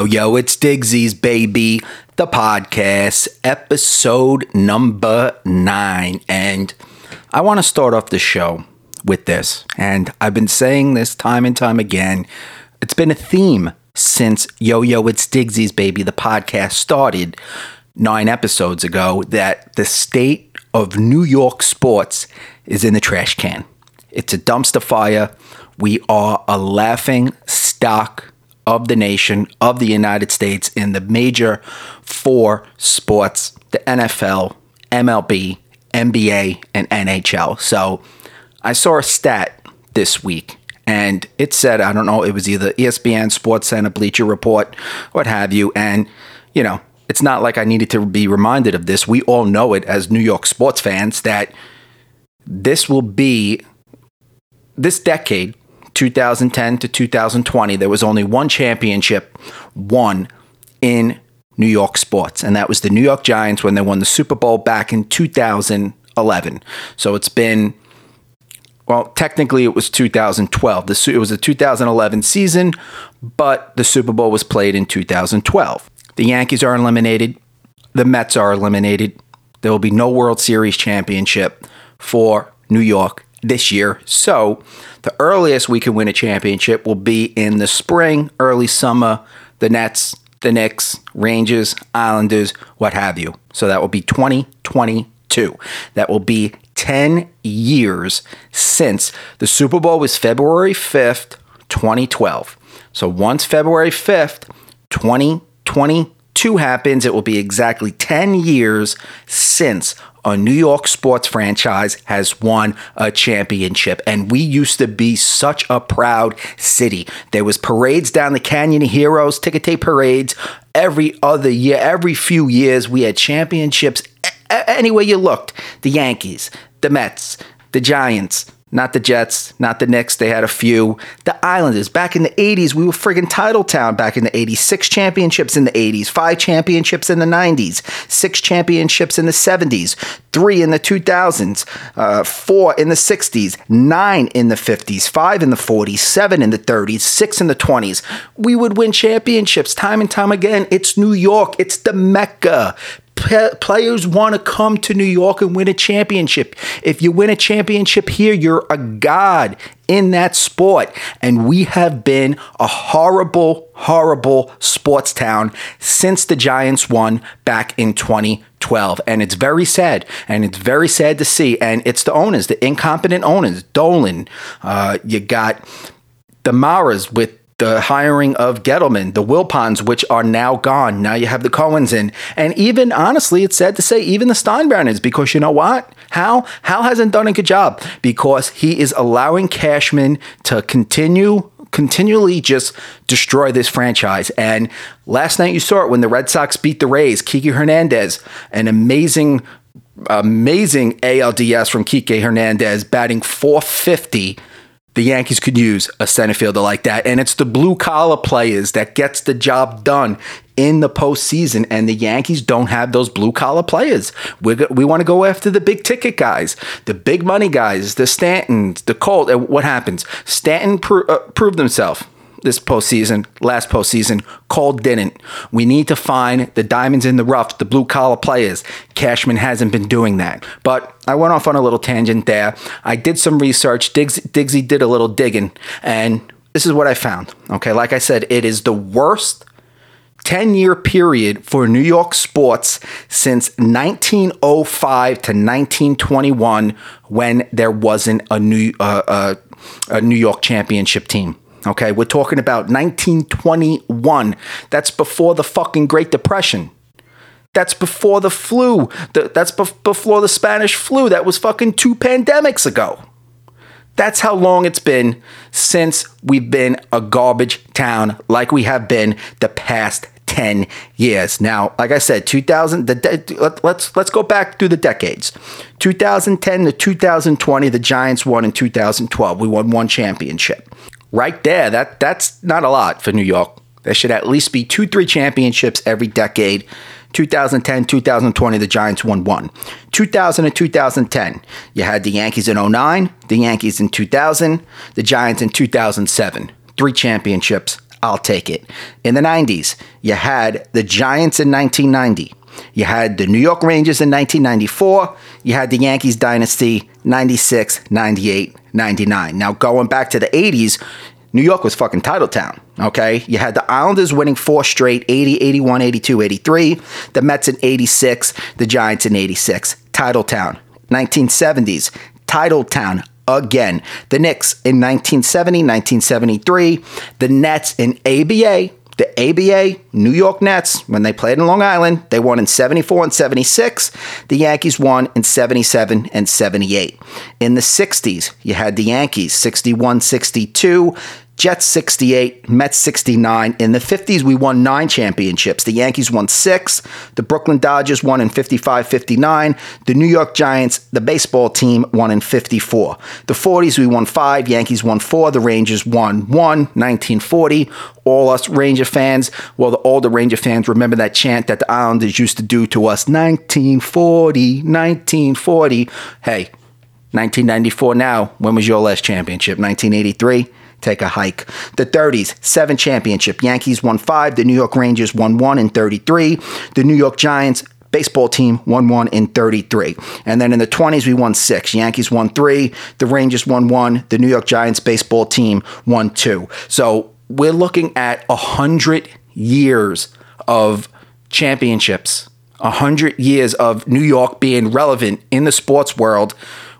Yo, yo, it's Digsies, baby. The podcast, episode number nine. And I want to start off the show with this. And I've been saying this time and time again. It's been a theme since Yo, yo, it's Digsies, baby. The podcast started nine episodes ago that the state of New York sports is in the trash can. It's a dumpster fire. We are a laughing stock of the nation, of the United States, in the major four sports the NFL, MLB, NBA, and NHL. So I saw a stat this week. And it said, I don't know, it was either ESPN, Sports Center, Bleacher Report, what have you. And, you know, it's not like I needed to be reminded of this. We all know it as New York sports fans that this will be this decade 2010 to 2020, there was only one championship won in New York sports, and that was the New York Giants when they won the Super Bowl back in 2011. So it's been, well, technically it was 2012. The, it was a 2011 season, but the Super Bowl was played in 2012. The Yankees are eliminated, the Mets are eliminated. There will be no World Series championship for New York this year. So the earliest we can win a championship will be in the spring, early summer, the Nets, the Knicks, Rangers, Islanders, what have you. So that will be 2022. That will be 10 years since the Super Bowl was February 5th, 2012. So once February 5th, 2022 happens, it will be exactly 10 years since a New York sports franchise has won a championship and we used to be such a proud city. There was parades down the Canyon of Heroes, ticket tape parades every other year, every few years we had championships anywhere you looked. The Yankees, the Mets, the Giants, not the Jets, not the Knicks. They had a few. The Islanders. Back in the 80s, we were friggin' title town back in the 80s. Six championships in the 80s, five championships in the 90s, six championships in the 70s, three in the 2000s, uh, four in the 60s, nine in the 50s, five in the 40s, seven in the 30s, six in the 20s. We would win championships time and time again. It's New York, it's the Mecca players want to come to New York and win a championship. If you win a championship here, you're a god in that sport. And we have been a horrible, horrible sports town since the Giants won back in 2012. And it's very sad. And it's very sad to see. And it's the owners, the incompetent owners, Dolan. Uh, you got the Maras with the hiring of Gettleman, the Wilpons, which are now gone. Now you have the Cohens in. And even honestly, it's sad to say, even the Steinbrenners, because you know what? Hal? Hal hasn't done a good job because he is allowing Cashman to continue continually just destroy this franchise. And last night you saw it when the Red Sox beat the Rays. Kiki Hernandez, an amazing, amazing ALDS from Kike Hernandez, batting 450 the Yankees could use a center fielder like that. And it's the blue collar players that gets the job done in the postseason. And the Yankees don't have those blue collar players. we we want to go after the big ticket guys, the big money guys, the Stantons, the Colt. And what happens? Stanton uh, proved himself this postseason, last postseason. Cole didn't. We need to find the diamonds in the rough, the blue collar players. Cashman hasn't been doing that. But I went off on a little tangent there. I did some research. Diggs, Diggsy did a little digging, and this is what I found. Okay, like I said, it is the worst 10 year period for New York sports since 1905 to 1921 when there wasn't a New, uh, uh, a New York championship team. Okay, we're talking about 1921. That's before the fucking Great Depression. That's before the flu. That's before the Spanish flu. That was fucking two pandemics ago. That's how long it's been since we've been a garbage town like we have been the past 10 years. Now, like I said, 2000 the de- let, let's let's go back through the decades. 2010 to 2020 the Giants won in 2012. We won one championship right there, that that's not a lot for New York. There should at least be two, three championships every decade. 2010, 2020, the Giants won one. 2000 and 2010, you had the Yankees in 09, the Yankees in 2000, the Giants in 2007. Three championships I'll take it. In the 90s, you had the Giants in 1990. You had the New York Rangers in 1994. You had the Yankees dynasty 96, 98, 99. Now, going back to the 80s, New York was fucking title town, okay? You had the Islanders winning four straight 80, 81, 82, 83. The Mets in 86. The Giants in 86. Title town. 1970s, title town again. The Knicks in 1970, 1973. The Nets in ABA, the ABA New York Nets, when they played in Long Island, they won in 74 and 76. The Yankees won in 77 and 78. In the 60s, you had the Yankees 61 62. Jets 68, Mets 69. In the 50s, we won nine championships. The Yankees won six. The Brooklyn Dodgers won in 55 59. The New York Giants, the baseball team, won in 54. The 40s, we won five. Yankees won four. The Rangers won one, 1940. All us Ranger fans, well, the older Ranger fans remember that chant that the Islanders used to do to us 1940, 1940. Hey, 1994 now. When was your last championship? 1983? Take a hike. The 30s, seven championship. Yankees won five. The New York Rangers won one in 33. The New York Giants baseball team won one in 33. And then in the 20s, we won six. Yankees won three. The Rangers won one. The New York Giants baseball team won two. So we're looking at a hundred years of championships, a hundred years of New York being relevant in the sports world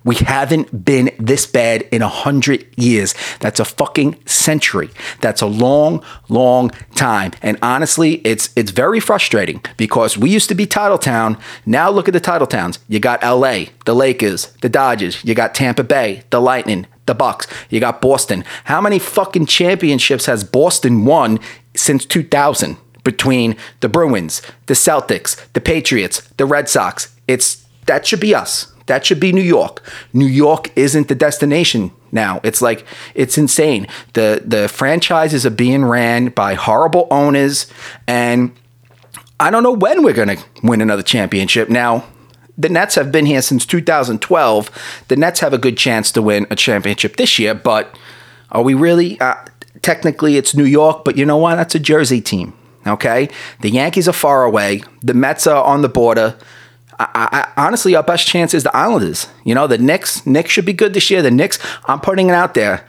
we haven't been this bad in a hundred years. That's a fucking century. That's a long, long time. And honestly, it's it's very frustrating because we used to be title town. Now look at the title towns. You got LA, the Lakers, the Dodgers, you got Tampa Bay, the Lightning, the Bucs, you got Boston. How many fucking championships has Boston won since 2000 between the Bruins, the Celtics, the Patriots, the Red Sox? It's that should be us. That should be New York. New York isn't the destination now. It's like it's insane. The the franchises are being ran by horrible owners and I don't know when we're going to win another championship. Now, the Nets have been here since 2012. The Nets have a good chance to win a championship this year, but are we really uh, technically it's New York, but you know what? That's a Jersey team. Okay? The Yankees are far away. The Mets are on the border. I, I, honestly, our best chance is the Islanders. You know, the Knicks. Knicks should be good this year. The Knicks. I'm putting it out there.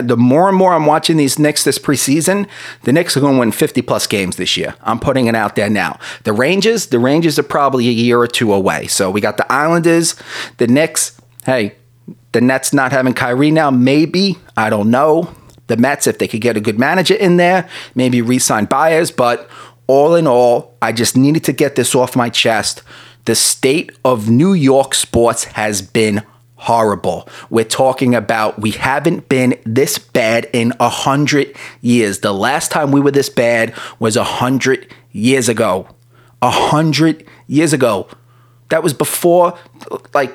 The more and more I'm watching these Knicks this preseason, the Knicks are going to win 50 plus games this year. I'm putting it out there now. The Rangers, the Rangers are probably a year or two away. So we got the Islanders, the Knicks. Hey, the Nets not having Kyrie now, maybe. I don't know. The Mets, if they could get a good manager in there, maybe re-sign Baez. But all in all, I just needed to get this off my chest the state of New York sports has been horrible. We're talking about we haven't been this bad in a hundred years. The last time we were this bad was a hundred years ago. A hundred years ago. That was before, like,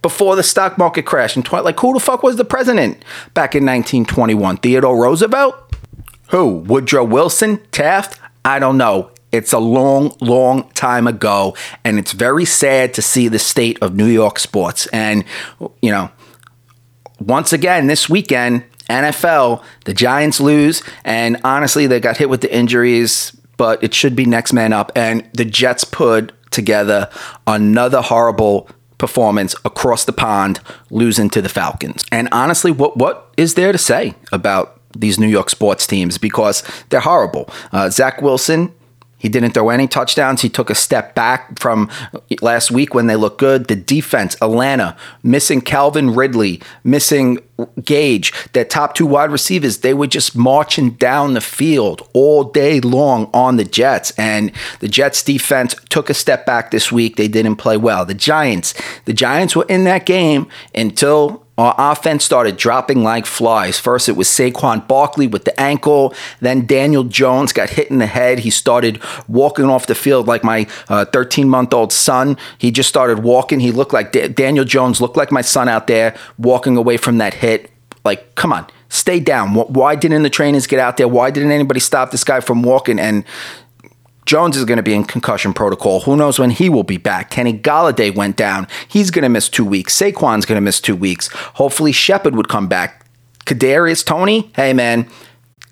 before the stock market crash. Tw- like, who the fuck was the president back in 1921? Theodore Roosevelt? Who? Woodrow Wilson? Taft? I don't know. It's a long, long time ago, and it's very sad to see the state of New York sports. And, you know, once again, this weekend, NFL, the Giants lose, and honestly, they got hit with the injuries, but it should be next man up. And the Jets put together another horrible performance across the pond, losing to the Falcons. And honestly, what what is there to say about these New York sports teams because they're horrible? Uh, Zach Wilson he didn't throw any touchdowns. He took a step back from last week when they looked good. The defense, Atlanta, missing Calvin Ridley, missing Gage, their top two wide receivers, they were just marching down the field all day long on the Jets. And the Jets defense took a step back this week. They didn't play well. The Giants, the Giants were in that game until our offense started dropping like flies. First, it was Saquon Barkley with the ankle. Then Daniel Jones got hit in the head. He started walking off the field like my 13 uh, month old son. He just started walking. He looked like da- Daniel Jones looked like my son out there walking away from that hit. Like, come on, stay down. Why didn't the trainers get out there? Why didn't anybody stop this guy from walking? And Jones is going to be in concussion protocol. Who knows when he will be back? Kenny Golladay went down. He's going to miss two weeks. Saquon's going to miss two weeks. Hopefully Shepard would come back. Kadarius Toney, hey man,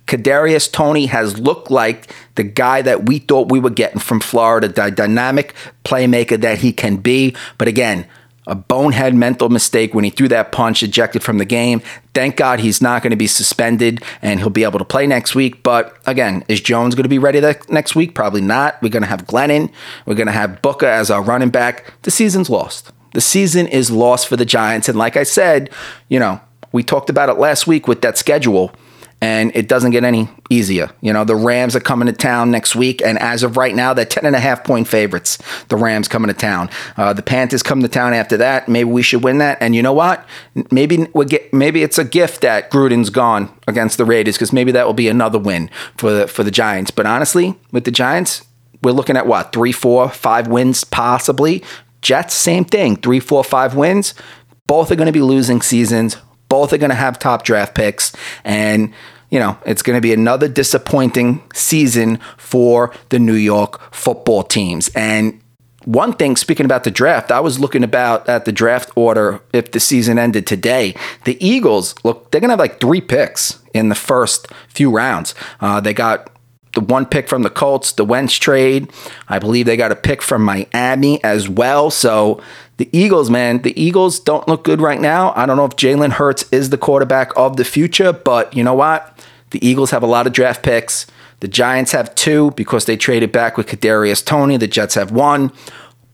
Kadarius Toney has looked like the guy that we thought we were getting from Florida, the dynamic playmaker that he can be. But again, a bonehead mental mistake when he threw that punch, ejected from the game. Thank God he's not going to be suspended and he'll be able to play next week. But again, is Jones going to be ready next week? Probably not. We're going to have Glennon. We're going to have Booker as our running back. The season's lost. The season is lost for the Giants. And like I said, you know, we talked about it last week with that schedule and it doesn't get any easier. You know, the Rams are coming to town next week, and as of right now, they're 10 and a half point favorites. The Rams coming to town. Uh, the Panthers come to town after that. Maybe we should win that. And you know what? Maybe we get maybe it's a gift that Gruden's gone against the Raiders because maybe that will be another win for the for the Giants. But honestly, with the Giants, we're looking at what three, four, five wins possibly. Jets, same thing, three, four, five wins. Both are going to be losing seasons. Both are going to have top draft picks, and you know, it's going to be another disappointing season for the New York football teams. And one thing, speaking about the draft, I was looking about at the draft order if the season ended today. The Eagles, look, they're going to have like three picks in the first few rounds. Uh, they got the one pick from the Colts, the Wentz trade. I believe they got a pick from Miami as well. So the Eagles, man, the Eagles don't look good right now. I don't know if Jalen Hurts is the quarterback of the future, but you know what? The Eagles have a lot of draft picks. The Giants have two because they traded back with Kadarius Toney. The Jets have one.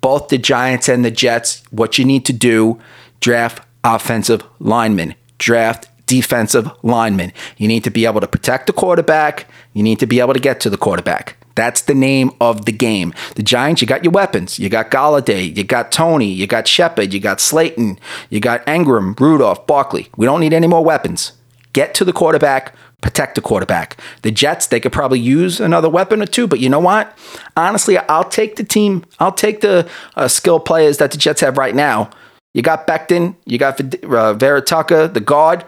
Both the Giants and the Jets, what you need to do, draft offensive linemen, draft defensive lineman. You need to be able to protect the quarterback. You need to be able to get to the quarterback. That's the name of the game. The Giants, you got your weapons. You got Golladay, you got Toney, you got Shepard, you got Slayton, you got Engram, Rudolph, Barkley. We don't need any more weapons. Get to the quarterback, protect the quarterback. The Jets, they could probably use another weapon or two, but you know what? Honestly, I'll take the team, I'll take the uh, skill players that the Jets have right now. You got Becton, you got uh, Vera Tucker, the guard.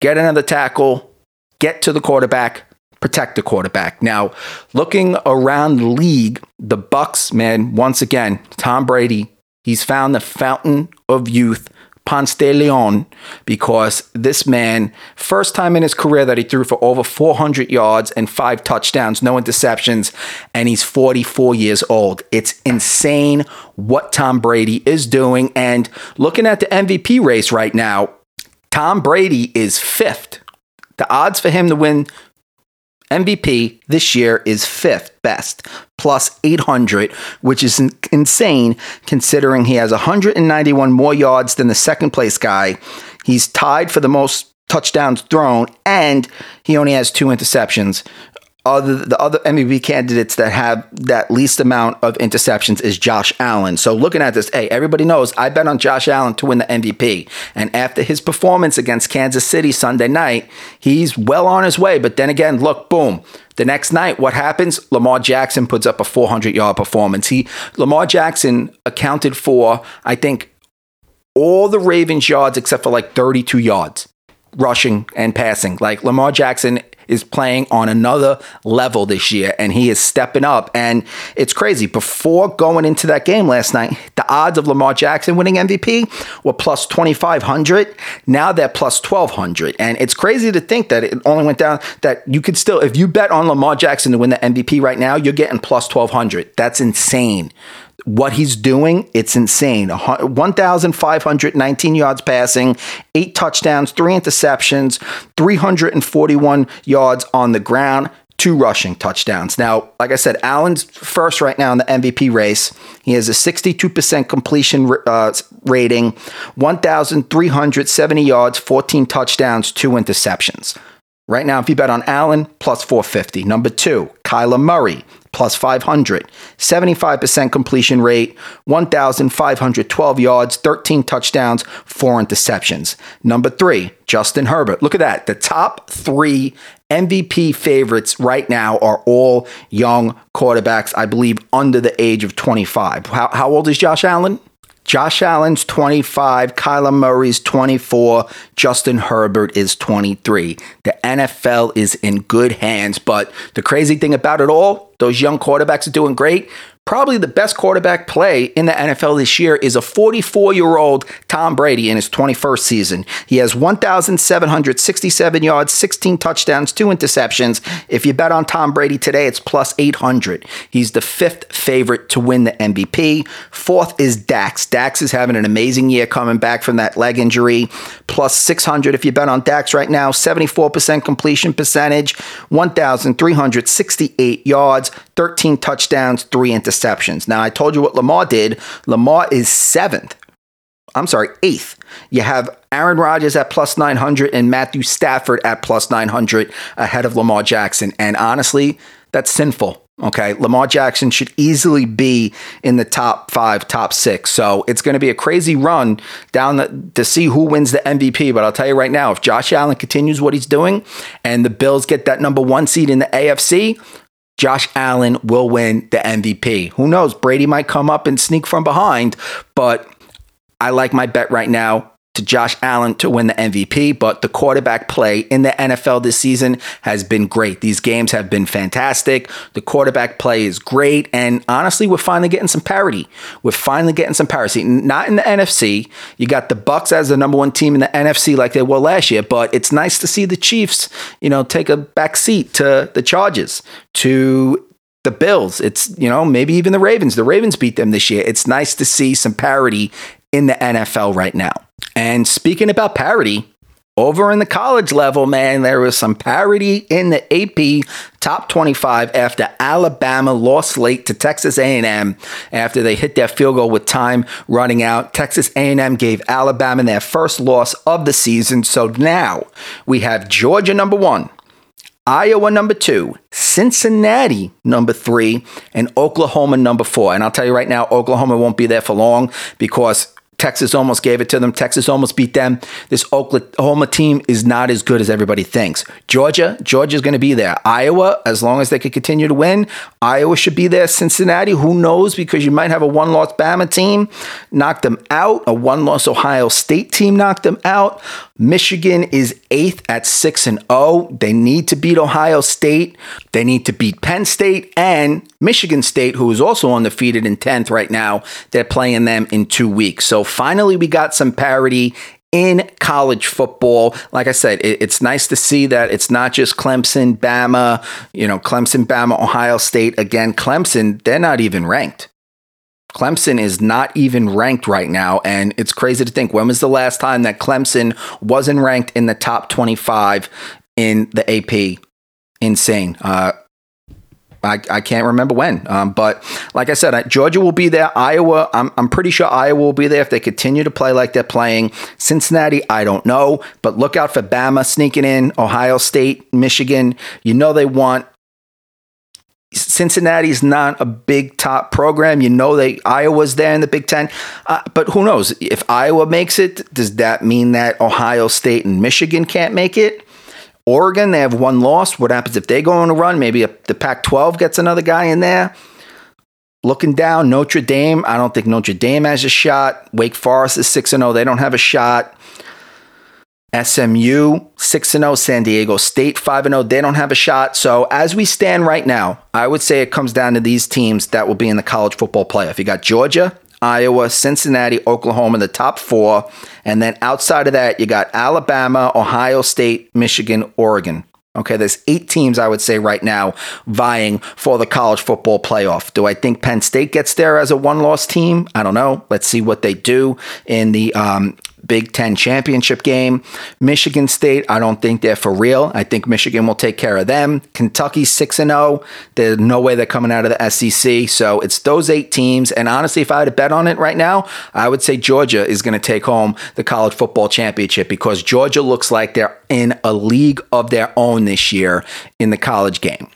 Get another tackle, get to the quarterback, protect the quarterback. Now, looking around the league, the Bucs, man, once again, Tom Brady, he's found the fountain of youth Ponce de Leon because this man, first time in his career that he threw for over 400 yards and five touchdowns, no interceptions, and he's 44 years old. It's insane what Tom Brady is doing. And looking at the MVP race right now, Tom Brady is fifth. The odds for him to win MVP this year is fifth best, plus 800, which is insane considering he has 191 more yards than the second place guy. He's tied for the most touchdowns thrown, and he only has two interceptions other the other MVP candidates that have that least amount of interceptions is Josh Allen. So looking at this, hey, everybody knows I bet on Josh Allen to win the MVP. And after his performance against Kansas City Sunday night, he's well on his way. But then again, look, boom. The next night, what happens? Lamar Jackson puts up a 400 yard performance. He Lamar Jackson accounted for, I think, all the Ravens yards except for like 32 yards rushing and passing. Like Lamar Jackson is playing on another level this year and he is stepping up. And it's crazy. Before going into that game last night, the odds of Lamar Jackson winning MVP were plus 2,500. Now they're plus 1,200. And it's crazy to think that it only went down, that you could still, if you bet on Lamar Jackson to win the MVP right now, you're getting plus 1,200. That's insane what he's doing, it's insane. 1,519 yards passing, eight touchdowns, three interceptions, 341 yards on the ground, two rushing touchdowns. Now, like I said, Allen's first right now in the MVP race. He has a 62% completion uh, rating, 1,370 yards, 14 touchdowns, two interceptions. Right now, if you bet on Allen, plus 450. Number two, Kyler Murray, plus 500. 75% completion rate, 1,512 yards, 13 touchdowns, four interceptions. Number three, Justin Herbert. Look at that. The top three MVP favorites right now are all young quarterbacks, I believe under the age of 25. How, how old is Josh Allen? Josh Allen's 25, Kyler Murray's 24, Justin Herbert is 23. The NFL is in good hands, but the crazy thing about it all, those young quarterbacks are doing great. Probably the best quarterback play in the NFL this year is a 44 year old Tom Brady in his 21st season. He has 1,767 yards, 16 touchdowns, two interceptions. If you bet on Tom Brady today, it's plus 800. He's the fifth favorite to win the MVP. Fourth is Dax. Dax is having an amazing year coming back from that leg injury. Plus 600 if you bet on Dax right now. 74% completion percentage, 1,368 yards, 13 touchdowns, three interceptions. Now, I told you what Lamar did. Lamar is seventh. I'm sorry, eighth. You have Aaron Rodgers at plus 900 and Matthew Stafford at plus 900 ahead of Lamar Jackson. And honestly, that's sinful. Okay. Lamar Jackson should easily be in the top five, top six. So it's going to be a crazy run down the, to see who wins the MVP. But I'll tell you right now, if Josh Allen continues what he's doing and the Bills get that number one seed in the AFC, Josh Allen will win the MVP. Who knows? Brady might come up and sneak from behind, but I like my bet right now to Josh Allen to win the MVP, but the quarterback play in the NFL this season has been great. These games have been fantastic. The quarterback play is great. And honestly, we're finally getting some parity. We're finally getting some parity. Not in the NFC. You got the Bucs as the number one team in the NFC like they were last year, but it's nice to see the Chiefs, you know, take a back seat to the Chargers, to the Bills. It's, you know, maybe even the Ravens. The Ravens beat them this year. It's nice to see some parity in the NFL right now. And speaking about parity, over in the college level, man, there was some parity in the AP top 25 after Alabama lost late to Texas A&M after they hit their field goal with time running out. Texas A&M gave Alabama their first loss of the season. So now we have Georgia number 1, Iowa number 2, Cincinnati number 3, and Oklahoma number 4. And I'll tell you right now, Oklahoma won't be there for long because Texas almost gave it to them. Texas almost beat them. This Oklahoma team is not as good as everybody thinks. Georgia, Georgia's going to be there. Iowa, as long as they can continue to win, Iowa should be there. Cincinnati, who knows? Because you might have a one loss Bama team knock them out. A one loss Ohio State team knocked them out. Michigan is eighth at 6 and 0. They need to beat Ohio State. They need to beat Penn State and Michigan State, who is also undefeated in 10th right now. They're playing them in two weeks. So finally, we got some parity in college football. Like I said, it, it's nice to see that it's not just Clemson, Bama, you know, Clemson, Bama, Ohio State. Again, Clemson, they're not even ranked. Clemson is not even ranked right now. And it's crazy to think when was the last time that Clemson wasn't ranked in the top 25 in the AP? Insane. Uh, I, I can't remember when. Um, but like I said, Georgia will be there. Iowa, I'm, I'm pretty sure Iowa will be there if they continue to play like they're playing. Cincinnati, I don't know. But look out for Bama sneaking in, Ohio State, Michigan. You know they want Cincinnati's not a big top program. You know they Iowa's there in the Big Ten, uh, but who knows if Iowa makes it? Does that mean that Ohio State and Michigan can't make it? Oregon, they have one loss. What happens if they go on a run? Maybe the Pac-12 gets another guy in there. Looking down, Notre Dame. I don't think Notre Dame has a shot. Wake Forest is six and zero. Oh. They don't have a shot. SMU 6 0, San Diego State 5 0. They don't have a shot. So, as we stand right now, I would say it comes down to these teams that will be in the college football playoff. You got Georgia, Iowa, Cincinnati, Oklahoma, the top four. And then outside of that, you got Alabama, Ohio State, Michigan, Oregon. Okay, there's eight teams I would say right now vying for the college football playoff. Do I think Penn State gets there as a one loss team? I don't know. Let's see what they do in the um, Big Ten championship game. Michigan State, I don't think they're for real. I think Michigan will take care of them. Kentucky 6 and 0. There's no way they're coming out of the SEC. So it's those eight teams. And honestly, if I had to bet on it right now, I would say Georgia is going to take home the college football championship because Georgia looks like they're in a league of their own this year in the college game.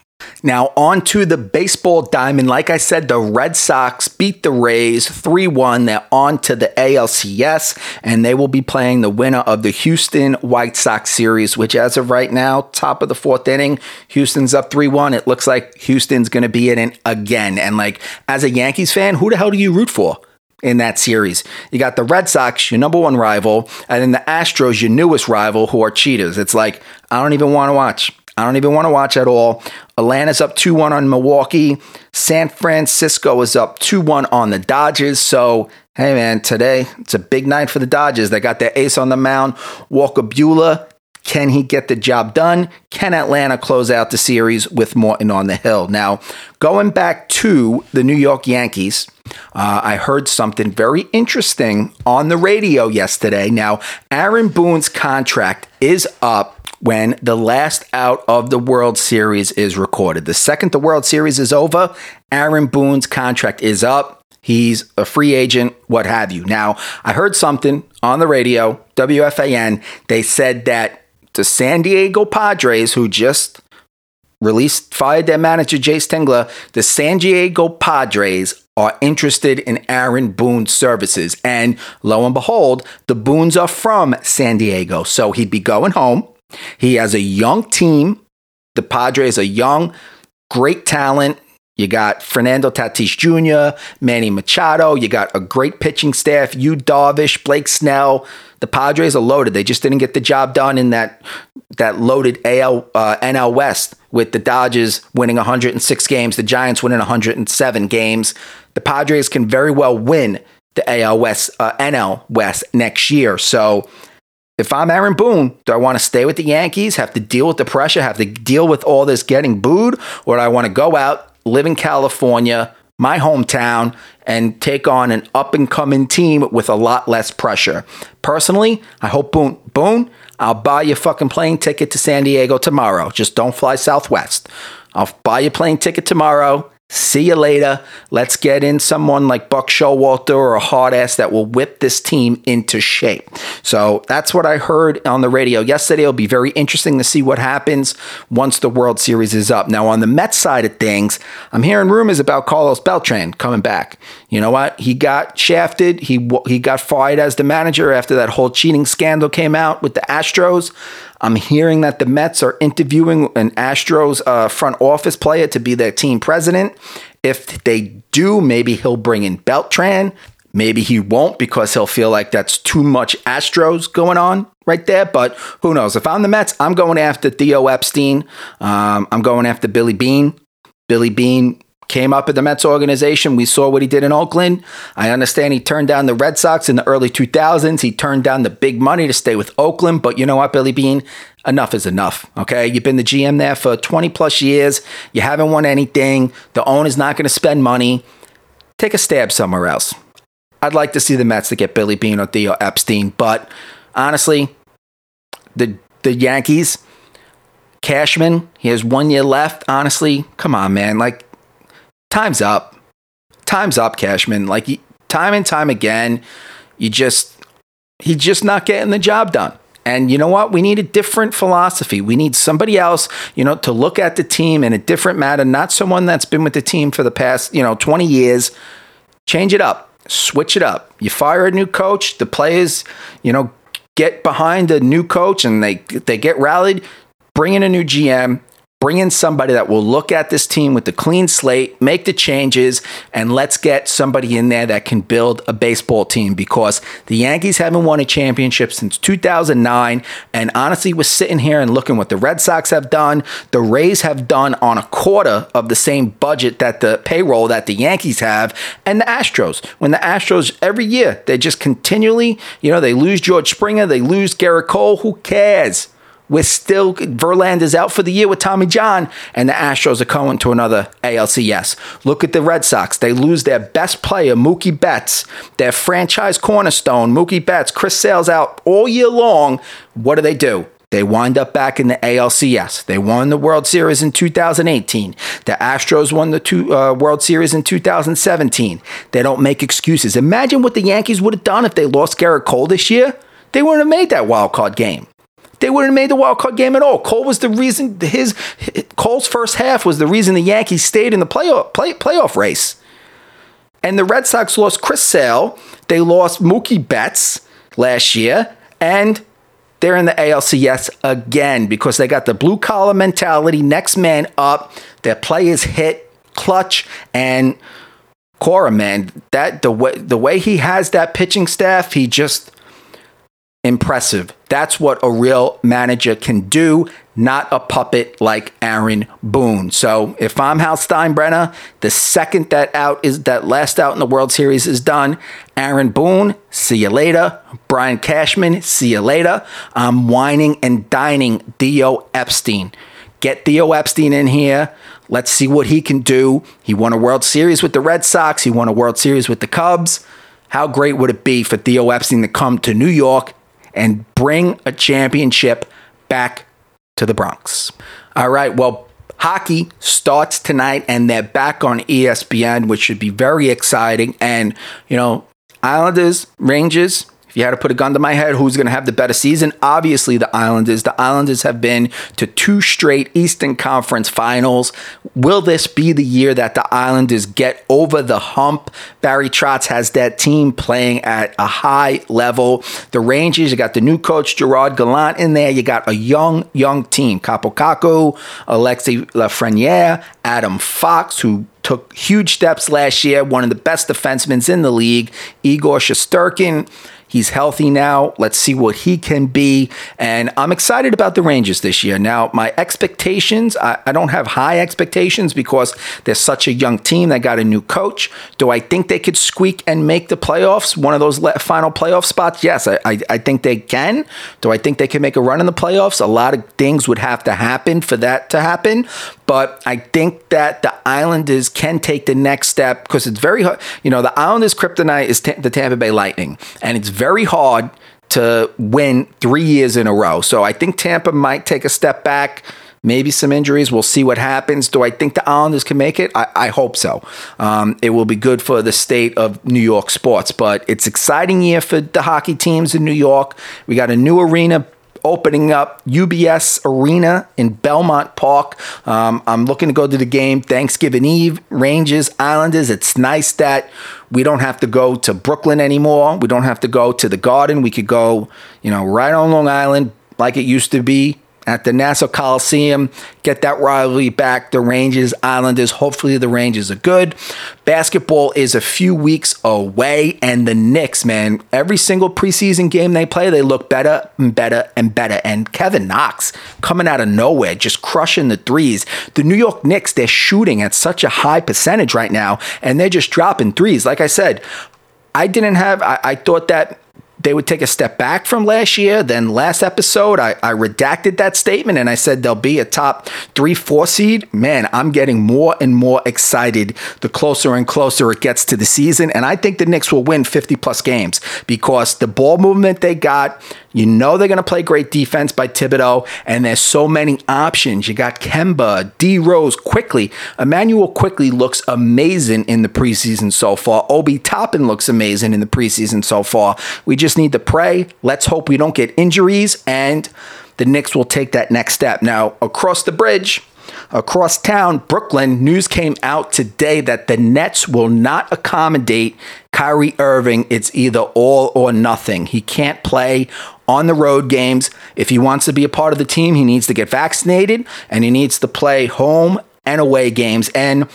Now, on to the baseball diamond. Like I said, the Red Sox beat the Rays 3 1. They're on to the ALCS, and they will be playing the winner of the Houston White Sox series, which, as of right now, top of the fourth inning, Houston's up 3 1. It looks like Houston's going to be in it again. And, like, as a Yankees fan, who the hell do you root for? in that series. You got the Red Sox, your number one rival, and then the Astros, your newest rival, who are cheaters. It's like, I don't even want to watch. I don't even want to watch at all. Atlanta's up 2 1 on Milwaukee. San Francisco is up 2 1 on the Dodgers. So, hey man, today it's a big night for the Dodgers. They got their ace on the mound, Walker Buehler. Can he get the job done? Can Atlanta close out the series with Morton on the hill? Now, going back to the New York Yankees, uh, I heard something very interesting on the radio yesterday. Now, Aaron Boone's contract is up when the last out of the World Series is recorded. The second the World Series is over, Aaron Boone's contract is up. He's a free agent, what have you. Now, I heard something on the radio, WFAN. They said that the San Diego Padres, who just released, fired their manager, Jayce Tingler, the San Diego Padres are interested in Aaron Boone's services. And lo and behold, the Boones are from San Diego. So he'd be going home. He has a young team. The Padres are young, great talent. You got Fernando Tatis Jr., Manny Machado. You got a great pitching staff. You Darvish, Blake Snell. The Padres are loaded. They just didn't get the job done in that that loaded AL uh, NL West with the Dodgers winning 106 games, the Giants winning 107 games. The Padres can very well win the AL West, uh, NL West next year. So if I'm Aaron Boone, do I want to stay with the Yankees, have to deal with the pressure, have to deal with all this getting booed, or do I want to go out, live in California, my hometown, and take on an up and coming team with a lot less pressure? Personally, I hope Boone, Boone, I'll buy you a fucking plane ticket to San Diego tomorrow. Just don't fly Southwest. I'll buy you a plane ticket tomorrow. See you later. Let's get in someone like Buck Showalter or a hard ass that will whip this team into shape. So that's what I heard on the radio yesterday. It'll be very interesting to see what happens once the World Series is up. Now, on the Mets side of things, I'm hearing rumors about Carlos Beltran coming back. You know what? He got shafted. He he got fired as the manager after that whole cheating scandal came out with the Astros. I'm hearing that the Mets are interviewing an Astros uh, front office player to be their team president. If they do, maybe he'll bring in Beltran. Maybe he won't because he'll feel like that's too much Astros going on right there. But who knows? If I'm the Mets, I'm going after Theo Epstein. Um, I'm going after Billy Beane. Billy Beane came up in the Mets organization. We saw what he did in Oakland. I understand he turned down the Red Sox in the early 2000s. He turned down the big money to stay with Oakland. But you know what, Billy Beane? Enough is enough. Okay. You've been the GM there for 20 plus years. You haven't won anything. The owner's not going to spend money. Take a stab somewhere else. I'd like to see the Mets to get Billy Beane or Theo Epstein. But honestly, the, the Yankees, Cashman, he has one year left. Honestly, come on, man. Like, time's up. Time's up, Cashman. Like time and time again, you just he's just not getting the job done. And you know what? We need a different philosophy. We need somebody else, you know, to look at the team in a different manner, not someone that's been with the team for the past, you know, 20 years. Change it up. Switch it up. You fire a new coach, the players, you know, get behind a new coach and they they get rallied. Bring in a new GM, bring in somebody that will look at this team with a clean slate, make the changes, and let's get somebody in there that can build a baseball team because the Yankees haven't won a championship since 2009. And honestly, we're sitting here and looking what the Red Sox have done, the Rays have done on a quarter of the same budget that the payroll that the Yankees have, and the Astros. When the Astros every year, they just continually, you know, they lose George Springer, they lose Gerrit Cole, who cares? We're still Verlander's out for the year with Tommy John, and the Astros are going to another ALCS. Look at the Red Sox; they lose their best player, Mookie Betts, their franchise cornerstone, Mookie Betts. Chris Sale's out all year long. What do they do? They wind up back in the ALCS. They won the World Series in 2018. The Astros won the two, uh, World Series in 2017. They don't make excuses. Imagine what the Yankees would have done if they lost Gerrit Cole this year. They wouldn't have made that wild card game. They wouldn't have made the wild card game at all. Cole was the reason his Cole's first half was the reason the Yankees stayed in the playoff play, playoff race. And the Red Sox lost Chris Sale. They lost Mookie Betts last year, and they're in the ALCS again because they got the blue collar mentality, next man up. Their players hit clutch and Cora, man, that the way the way he has that pitching staff, he just impressive. That's what a real manager can do, not a puppet like Aaron Boone. So if I'm Hal Steinbrenner, the second that out is that last out in the World Series is done, Aaron Boone, see you later. Brian Cashman, see you later. I'm wining and dining Theo Epstein. Get Theo Epstein in here. Let's see what he can do. He won a World Series with the Red Sox. He won a World Series with the Cubs. How great would it be for Theo Epstein to come to New York and bring a championship back to the Bronx. All right, well, hockey starts tonight and they're back on ESPN, which should be very exciting. And, you know, Islanders, Rangers, if you had to put a gun to my head, who's going to have the better season? Obviously, the Islanders. The Islanders have been to two straight Eastern Conference finals. Will this be the year that the Islanders get over the hump? Barry Trotz has that team playing at a high level. The Rangers, you got the new coach, Gerard Gallant, in there. You got a young, young team. Kaapo Alexi Lafreniere, Adam Fox, who took huge steps last year, one of the best defensemen in the league, Igor Shesterkin. He's healthy now. Let's see what he can be. And I'm excited about the Rangers this year. Now, my expectations, I, I don't have high expectations because they're such a young team. They got a new coach. Do I think they could squeak and make the playoffs, one of those final playoff spots? Yes, I, I, I think they can. Do I think they can make a run in the playoffs? A lot of things would have to happen for that to happen. But I think that the Islanders can take the next step because it's very hard. You know, the Islanders' kryptonite is t- the Tampa Bay Lightning, and it's very hard to win three years in a row. So I think Tampa might take a step back. Maybe some injuries. We'll see what happens. Do I think the Islanders can make it? I, I hope so. Um, it will be good for the state of New York sports. But it's exciting year for the hockey teams in New York. We got a new arena opening up UBS Arena in Belmont Park. Um, I'm looking to go to the game Thanksgiving Eve, Rangers, Islanders. It's nice that we don't have to go to Brooklyn anymore. We don't have to go to the Garden. We could go, you know, right on Long Island like it used to be at the Nassau Coliseum. Get that rivalry back. The Rangers, Islanders. Hopefully, the Rangers are good. Basketball is a few weeks away, and the Knicks, man, every single preseason game they play, they look better and better and better. And Kevin Knox coming out of nowhere, just crushing the threes. The New York Knicks, they're shooting at such a high percentage right now, and they're just dropping threes. Like I said, I didn't have, I, I thought that they would take a step back from last year. Then last episode, I, I redacted that statement and I said they'll be a top three, four seed. Man, I'm getting more and more excited the closer and closer it gets to the season. And I think the Knicks will win 50 plus games because the ball movement they got, you know they're going to play great defense by Thibodeau, and there's so many options. You got Kemba, D Rose, Quickley. Immanuel Quickley looks amazing in the preseason so far. Obi Toppin looks amazing in the preseason so far. We just need to pray. Let's hope we don't get injuries, and the Knicks will take that next step. Now, across the bridge, Across town, Brooklyn, news came out today that the Nets will not accommodate Kyrie Irving. It's either all or nothing. He can't play on the road games. If he wants to be a part of the team, he needs to get vaccinated and he needs to play home and away games. And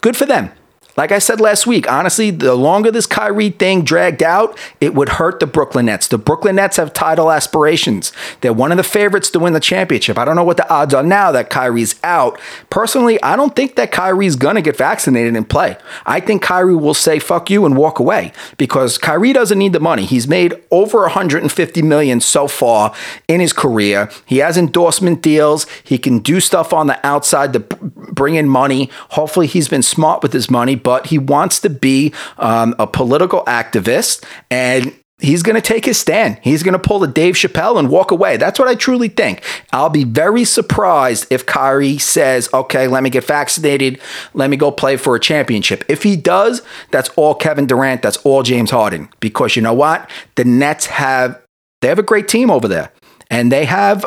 good for them. Like I said last week, honestly, the longer this Kyrie thing dragged out, it would hurt the Brooklyn Nets. The Brooklyn Nets have title aspirations. They're one of the favorites to win the championship. I don't know what the odds are now that Kyrie's out. Personally, I don't think that Kyrie's going to get vaccinated and play. I think Kyrie will say fuck you and walk away because Kyrie doesn't need the money. He's made over 150 million so far in his career. He has endorsement deals. He can do stuff on the outside to bring in money. Hopefully, he's been smart with his money but he wants to be um, a political activist and he's going to take his stand. He's going to pull the Dave Chappelle and walk away. That's what I truly think. I'll be very surprised if Kyrie says, okay, let me get vaccinated. Let me go play for a championship. If he does, that's all Kevin Durant. That's all James Harden. Because you know what? The Nets have, they have a great team over there. And they have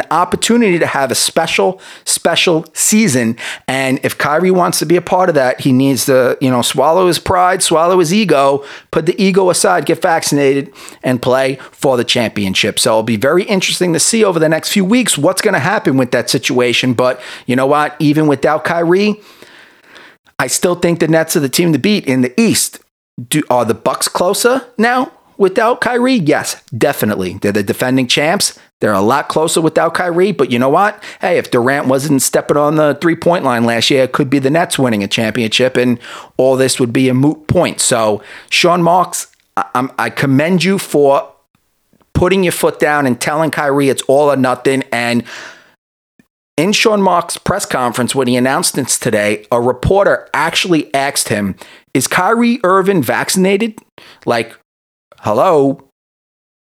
an opportunity to have a special, special season. And if Kyrie wants to be a part of that, he needs to, you know, swallow his pride, swallow his ego, put the ego aside, get vaccinated, and play for the championship. So it'll be very interesting to see over the next few weeks what's going to happen with that situation. But you know what? Even without Kyrie, I still think the Nets are the team to beat in the East. Do, are the Bucks closer now? Without Kyrie? Yes, definitely. They're the defending champs. They're a lot closer without Kyrie, but you know what? Hey, if Durant wasn't stepping on the three point line last year, it could be the Nets winning a championship, and all this would be a moot point. So, Sean Marks, I, I commend you for putting your foot down and telling Kyrie it's all or nothing. And in Sean Marks' press conference, when he announced this today, a reporter actually asked him, Is Kyrie Irving vaccinated? Like, hello?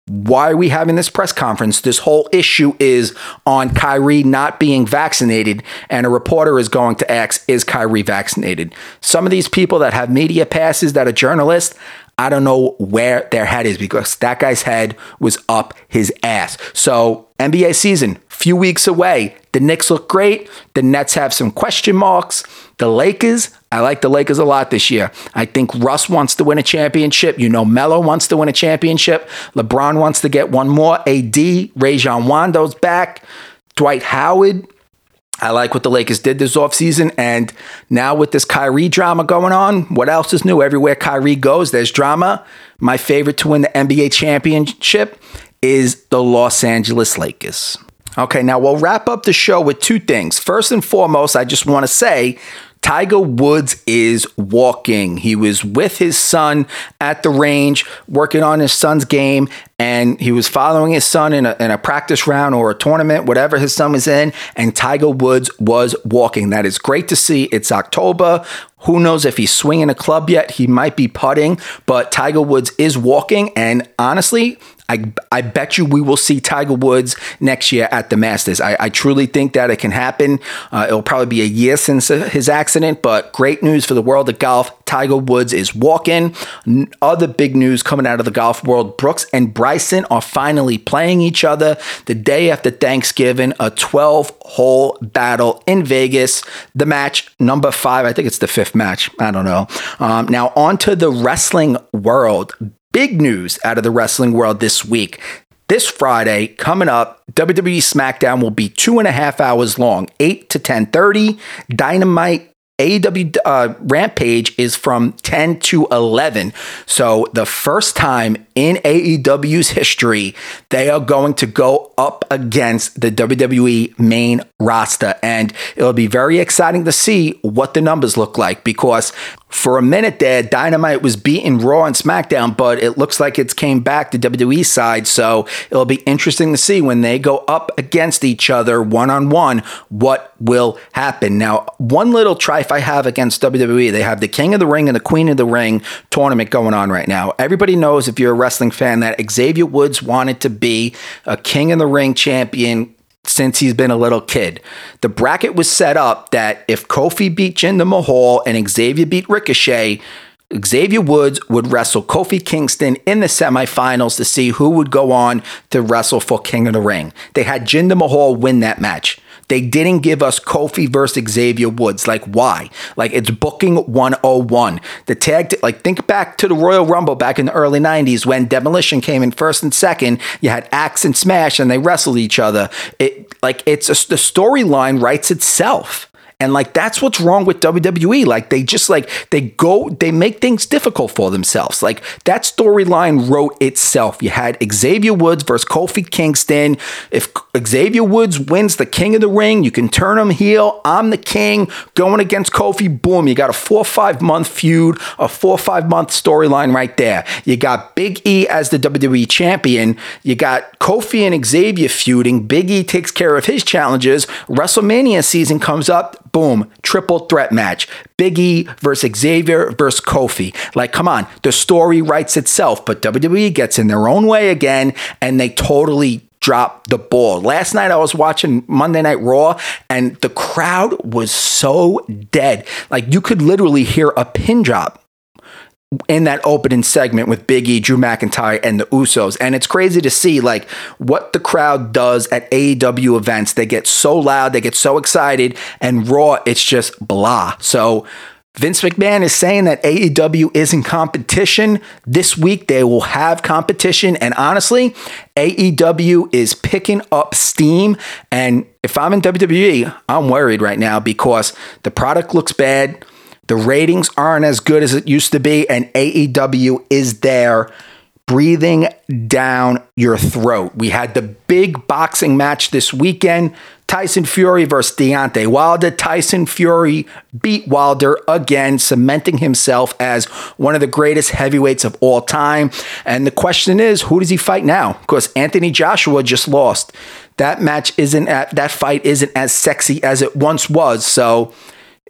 why are we having this press conference? This whole issue is on Kyrie not being vaccinated, and a reporter is going to ask, Is Kyrie vaccinated? Some of these people that have media passes that are journalists, I don't know where their head is because that guy's head was up his ass. So, NBA season, few weeks away. The Knicks look great. The Nets have some question marks. The Lakers, I like the Lakers a lot this year. I think Russ wants to win a championship. You know, Melo wants to win a championship. LeBron wants to get one more. AD, Rajon Rondo's back. Dwight Howard, I like what the Lakers did this offseason. And now with this Kyrie drama going on, what else is new? Everywhere Kyrie goes, there's drama. My favorite to win the NBA championship is the Los Angeles Lakers. Okay, now we'll wrap up the show with two things. First and foremost, I just want to say Tiger Woods is walking. He was with his son at the range, working on his son's game, and he was following his son in a, in a practice round or a tournament, whatever his son was in, and Tiger Woods was walking. That is great to see. It's October. Who knows if he's swinging a club yet? He might be putting, but Tiger Woods is walking. And honestly, I, I bet you we will see Tiger Woods next year at the Masters. I, I truly think that it can happen. Uh, it'll probably be a year since his accident, but great news for the world of golf. Tiger Woods is walking. Other big news coming out of the golf world Brooks and Bryson are finally playing each other the day after Thanksgiving, a 12 hole battle in Vegas. The match, number five, I think it's the fifth match. I don't know. Um, now, on to the wrestling world big news out of the wrestling world this week. This Friday, coming up, WWE SmackDown will be two and a half hours long, 8 to 10.30. Dynamite AEW uh, Rampage is from 10 to 11. So, the first time in AEW's history, they are going to go up against the WWE main roster. And it'll be very exciting to see what the numbers look like because for a minute there, Dynamite was beating Raw and SmackDown, but it looks like it's came back to WWE side. So it'll be interesting to see when they go up against each other one on one, what will happen. Now, one little trife I have against WWE, they have the King of the Ring and the Queen of the Ring tournament going on right now. Everybody knows if you're a wrestling fan that Xavier Woods wanted to be a King of the Ring champion since he's been a little kid. The bracket was set up that if Kofi beat Jinder Mahal and Xavier beat Ricochet, Xavier Woods would wrestle Kofi Kingston in the semifinals to see who would go on to wrestle for King of the Ring. They had Jinder Mahal win that match. They didn't give us Kofi versus Xavier Woods. Like, why? Like, it's booking 101. The tag, t- like, think back to the Royal Rumble back in the early 90s when Demolition came in first and second. You had Axe and Smash and they wrestled each other. It, like, it's a, the storyline writes itself. And like that's what's wrong with WWE. Like they just like they go they make things difficult for themselves. Like that storyline wrote itself. You had Xavier Woods versus Kofi Kingston. If Xavier Woods wins the King of the Ring, you can turn him heel. I'm the king going against Kofi. Boom, you got a four or five month feud, a four or five month storyline right there. You got Big E as the WWE champion. You got Kofi and Xavier feuding. Big E takes care of his challenges. WrestleMania season comes up boom, triple threat match. Biggie versus Xavier versus Kofi. Like, come on, the story writes itself, but WWE gets in their own way again and they totally drop the ball. Last night I was watching Monday Night Raw and the crowd was so dead. Like you could literally hear a pin drop in that opening segment with Big E, Drew McIntyre, and the Usos. And it's crazy to see like what the crowd does at AEW events. They get so loud, they get so excited, and Raw, it's just blah. So Vince McMahon is saying that AEW is in competition. This week they will have competition. And honestly, AEW is picking up steam. And if I'm in WWE, I'm worried right now because the product looks bad. The ratings aren't as good as it used to be, and AEW is there breathing down your throat. We had the big boxing match this weekend. Tyson Fury versus Deontay Wilder. Tyson Fury beat Wilder again, cementing himself as one of the greatest heavyweights of all time. And the question is, who does he fight now? Because Anthony Joshua just lost. That match isn't that fight isn't as sexy as it once was. So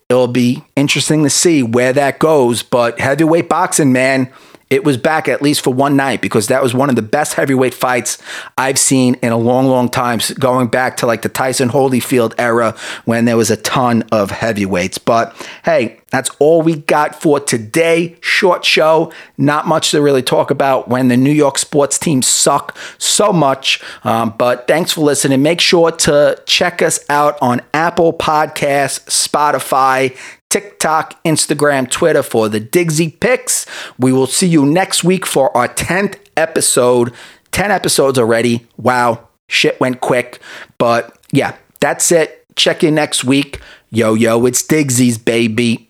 it'll be interesting to see where that goes. But heavyweight boxing, man it was back at least for one night because that was one of the best heavyweight fights I've seen in a long, long time, going back to like the Tyson Holyfield era when there was a ton of heavyweights. But hey, that's all we got for today. Short show, not much to really talk about when the New York sports teams suck so much. Um, but thanks for listening. Make sure to check us out on Apple Podcasts, Spotify, TikTok, Instagram, Twitter for the Digsy picks. We will see you next week for our 10th episode. 10 episodes already. Wow, shit went quick. But yeah, that's it. Check in next week. Yo, yo, it's Digsy's, baby.